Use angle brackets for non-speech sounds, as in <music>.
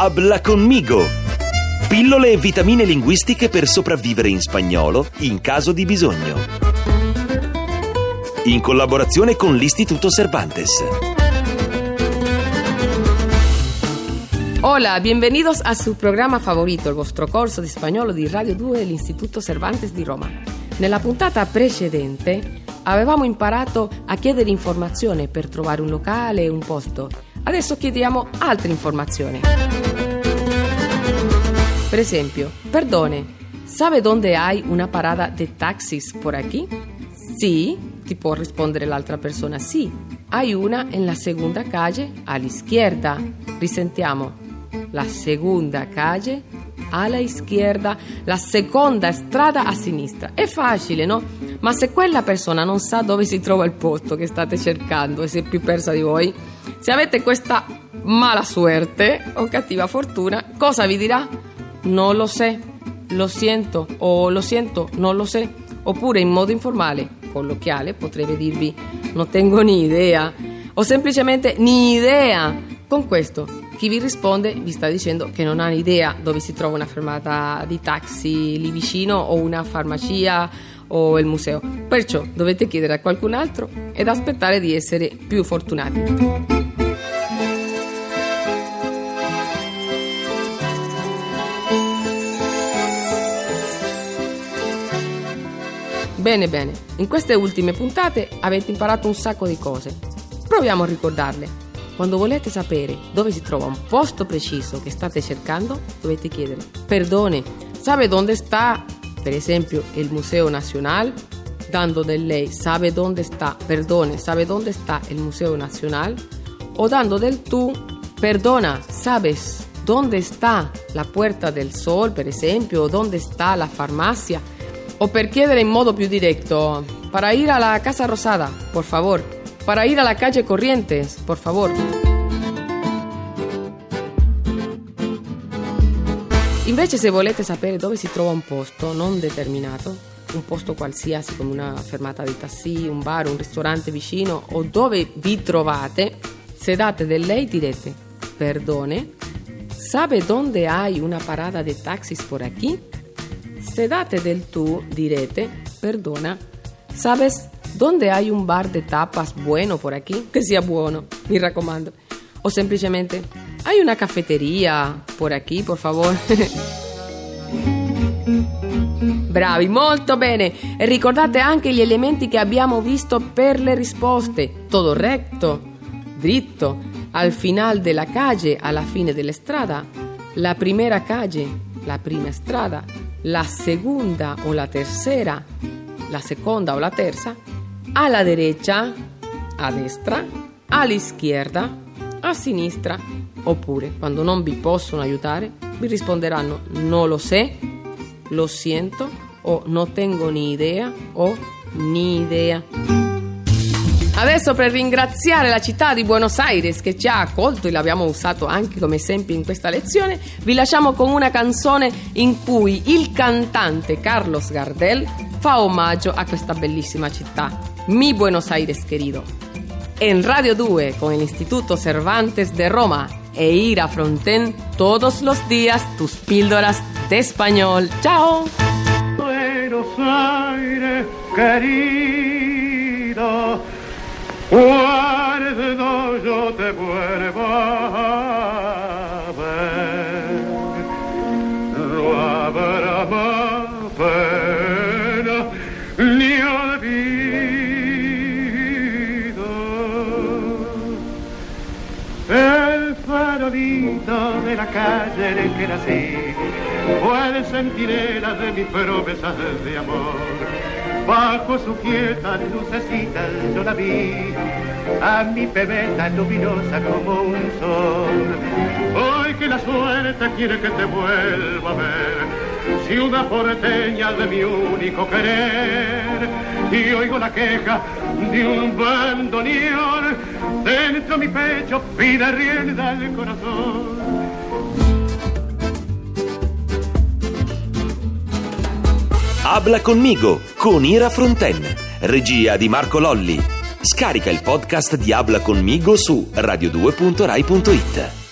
Habla conmigo! Pillole e vitamine linguistiche per sopravvivere in spagnolo in caso di bisogno. In collaborazione con l'Istituto Cervantes. Hola, bienvenidos a su programma favorito, il vostro corso di spagnolo di Radio 2 dell'Istituto Cervantes di Roma. Nella puntata precedente avevamo imparato a chiedere informazioni per trovare un locale e un posto. Adesso chiediamo altre informazioni. Per esempio, perdone, ¿sabe dónde hay una parada de taxis por aquí? Sì, ti può rispondere l'altra persona, sì. Hay una en la segunda calle a la izquierda. Risentiamo. La segunda calle a la izquierda, la seconda strada a sinistra. È facile, no? Ma se quella persona non sa dove si trova il posto che state cercando e si è più persa di voi, se avete questa mala suerte o cattiva fortuna, cosa vi dirà? non lo sé, lo siento o lo siento, non lo sé. Oppure in modo informale, colloquiale, potrebbe dirvi non tengo ni idea o semplicemente ni idea. Con questo chi vi risponde vi sta dicendo che non ha idea dove si trova una fermata di taxi lì vicino o una farmacia o il museo. Perciò dovete chiedere a qualcun altro ed aspettare di essere più fortunati. Bene, bene, in queste ultime puntate avete imparato un sacco di cose. Proviamo a ricordarle. Quando volete sapere dove si trova un posto preciso che state cercando, dovete chiedere: Perdone, sabe dove sta, per esempio, il Museo Nacional? Dando del lei, sabe dove sta, perdone, sabe dove sta il Museo Nacional? O dando del tu, perdona, sabes dove sta la Puerta del Sol, per esempio, o dove sta la farmacia? O per chiedere in modo più diretto, para ir a la Casa Rosada, por favor. Para ir a la calle Corrientes, por favor. Invece se volete sapere dove si trova un posto non determinato, un posto qualsiasi come una fermata di tassi, un bar, un ristorante vicino o dove vi trovate, se date del lei direte, perdone, sabe dove hai una parada di taxis por aquí? Se date del tú, direte, perdona, ¿sabes dónde hay un bar de tapas bueno por aquí? Que sia buono, mi raccomando. O semplicemente, ¿hay una cafeteria por aquí, por favor? <laughs> Bravi, molto bene! E ricordate anche gli elementi che abbiamo visto per le risposte. Todo recto, dritto, al final della calle, alla fine della strada, la primera calle, la prima strada, la segunda o la tercera, la seconda o la terza, a la derecha, a destra, all'izquierda, a sinistra, oppure quando non vi possono aiutare vi risponderanno non lo sé, lo siento o non tengo ni idea o ni idea. Adesso per ringraziare la città di Buenos Aires che ci ha accolto e l'abbiamo usato anche come esempio in questa lezione, vi lasciamo con una canzone in cui il cantante Carlos Gardel fa omaggio a questa bellissima città. Mi Buenos Aires querido. En Radio 2 con el Instituto Cervantes de Roma e Ira Fronten todos los días tus píldoras de español. ¡Chao! Buenos Aires, querido. Cuando yo te vuelva a ver, no habrá más pena ni olvido. El farolito de la calle en que nací fue el centinela de mis promesas de amor Bajo su quieta lucecita yo la vi, a mi pebeta luminosa como un sol. Hoy que la suerte quiere que te vuelva a ver, ciudad porteña de mi único querer, y oigo la queja de un bandoneón, dentro mi pecho pide rienda el corazón. Habla conmigo con Ira Fronten, regia di Marco Lolli. Scarica il podcast di Habla conmigo su radio2.rai.it.